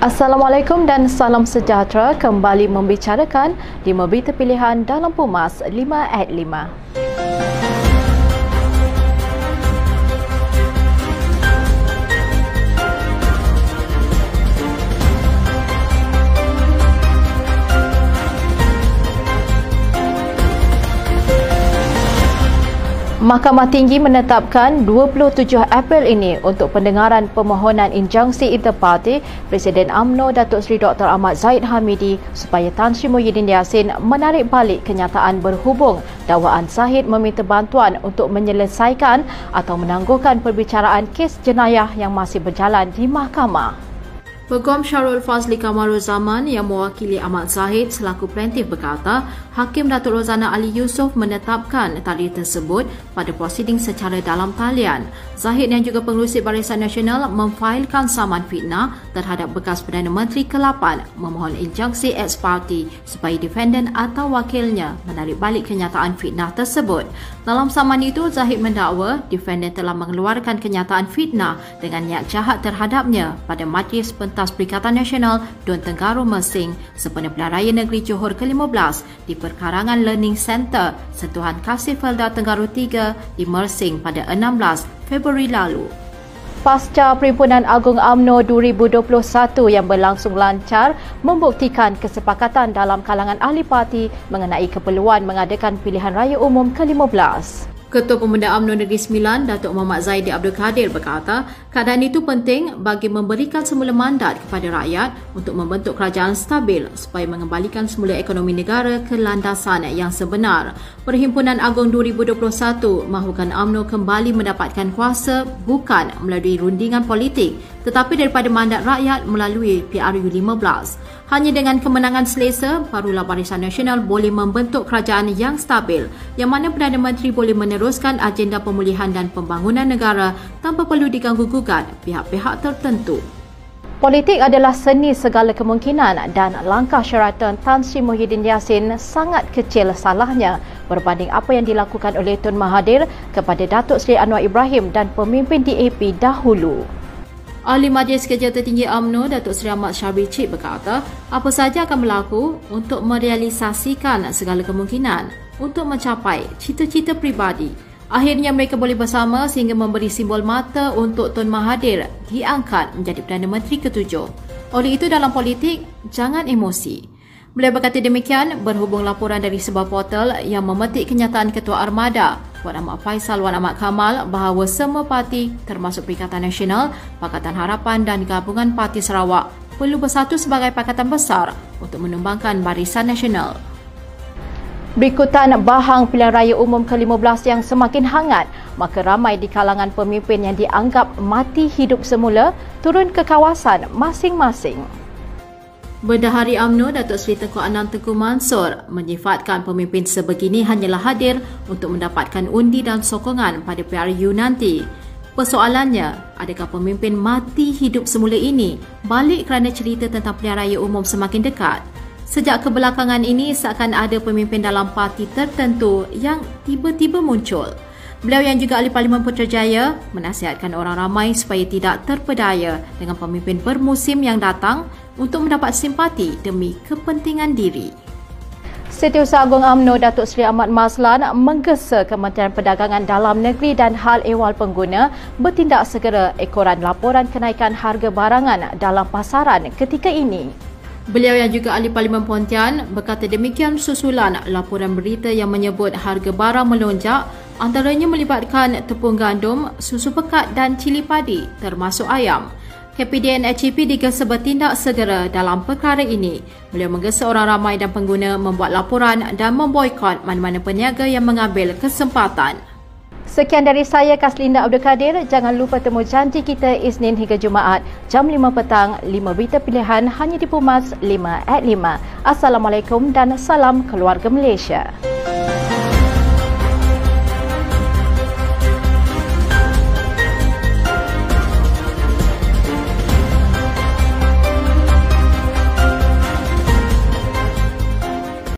Assalamualaikum dan salam sejahtera kembali membicarakan 5 berita pilihan dalam Pumas 5 at 5. Mahkamah Tinggi menetapkan 27 April ini untuk pendengaran permohonan injunksi inter parti Presiden AMNO Datuk Seri Dr. Ahmad Zaid Hamidi supaya Tan Sri Muhyiddin Yassin menarik balik kenyataan berhubung dakwaan Zahid meminta bantuan untuk menyelesaikan atau menangguhkan perbicaraan kes jenayah yang masih berjalan di mahkamah. Peguam Syarul Fazli Kamarul Zaman yang mewakili Ahmad Zahid selaku plaintiff berkata, Hakim Datuk Rozana Ali Yusof menetapkan tarikh tersebut pada prosiding secara dalam talian. Zahid yang juga pengerusi Barisan Nasional memfailkan saman fitnah terhadap bekas Perdana Menteri ke-8 memohon injunksi ex party supaya defendant atau wakilnya menarik balik kenyataan fitnah tersebut. Dalam saman itu, Zahid mendakwa defendant telah mengeluarkan kenyataan fitnah dengan niat jahat terhadapnya pada majlis pentas Pentas Perikatan Nasional Dun Tenggara Mersing sempena Pilihan Raya Negeri Johor ke-15 di Perkarangan Learning Center Sentuhan Kasih Felda Tenggara 3 di Mersing pada 16 Februari lalu. Pasca Perhimpunan Agung AMNO 2021 yang berlangsung lancar membuktikan kesepakatan dalam kalangan ahli parti mengenai keperluan mengadakan pilihan raya umum ke-15. Ketua Pemuda UMNO Negeri Sembilan, Datuk Muhammad Zaidi Abdul Kadir berkata, keadaan itu penting bagi memberikan semula mandat kepada rakyat untuk membentuk kerajaan stabil supaya mengembalikan semula ekonomi negara ke landasan yang sebenar. Perhimpunan Agung 2021 mahukan UMNO kembali mendapatkan kuasa bukan melalui rundingan politik tetapi daripada mandat rakyat melalui PRU 15. Hanya dengan kemenangan selesa, barulah Barisan Nasional boleh membentuk kerajaan yang stabil yang mana Perdana Menteri boleh meneruskan agenda pemulihan dan pembangunan negara tanpa perlu diganggu-gugat pihak-pihak tertentu. Politik adalah seni segala kemungkinan dan langkah syaratan Tan Sri Muhyiddin Yassin sangat kecil salahnya berbanding apa yang dilakukan oleh Tun Mahathir kepada Datuk Seri Anwar Ibrahim dan pemimpin DAP dahulu. Ahli Majlis Kerja Tertinggi AMNO Datuk Seri Ahmad Syabri Cik berkata, apa saja akan berlaku untuk merealisasikan segala kemungkinan untuk mencapai cita-cita pribadi. Akhirnya mereka boleh bersama sehingga memberi simbol mata untuk Tun Mahathir diangkat menjadi Perdana Menteri ketujuh. Oleh itu dalam politik, jangan emosi. Beliau berkata demikian berhubung laporan dari sebuah portal yang memetik kenyataan Ketua Armada Wan Ahmad Faisal Wan Ahmad Kamal bahawa semua parti termasuk Perikatan Nasional, Pakatan Harapan dan Gabungan Parti Sarawak perlu bersatu sebagai pakatan besar untuk menumbangkan Barisan Nasional. Berikutan bahang pilihan raya umum ke-15 yang semakin hangat, maka ramai di kalangan pemimpin yang dianggap mati hidup semula turun ke kawasan masing-masing. Bendahari UMNO Datuk Seri Tengku Anang Tengku Mansur menyifatkan pemimpin sebegini hanyalah hadir untuk mendapatkan undi dan sokongan pada PRU nanti. Persoalannya, adakah pemimpin mati hidup semula ini balik kerana cerita tentang pilihan raya umum semakin dekat? Sejak kebelakangan ini, seakan ada pemimpin dalam parti tertentu yang tiba-tiba muncul. Beliau yang juga ahli Parlimen Putrajaya menasihatkan orang ramai supaya tidak terpedaya dengan pemimpin bermusim yang datang untuk mendapat simpati demi kepentingan diri. Setiausaha Agung AMNO Datuk Seri Ahmad Maslan menggesa Kementerian Perdagangan Dalam Negeri dan Hal Ehwal Pengguna bertindak segera ekoran laporan kenaikan harga barangan dalam pasaran ketika ini. Beliau yang juga ahli Parlimen Pontian berkata demikian susulan laporan berita yang menyebut harga barang melonjak antaranya melibatkan tepung gandum, susu pekat dan cili padi termasuk ayam. KPDN HEP digesa bertindak segera dalam perkara ini. Beliau menggesa orang ramai dan pengguna membuat laporan dan memboikot mana-mana peniaga yang mengambil kesempatan. Sekian dari saya Kaslinda Abdul Kadir. Jangan lupa temu janji kita Isnin hingga Jumaat jam 5 petang 5 berita pilihan hanya di Pumas 5 at 5. Assalamualaikum dan salam keluarga Malaysia.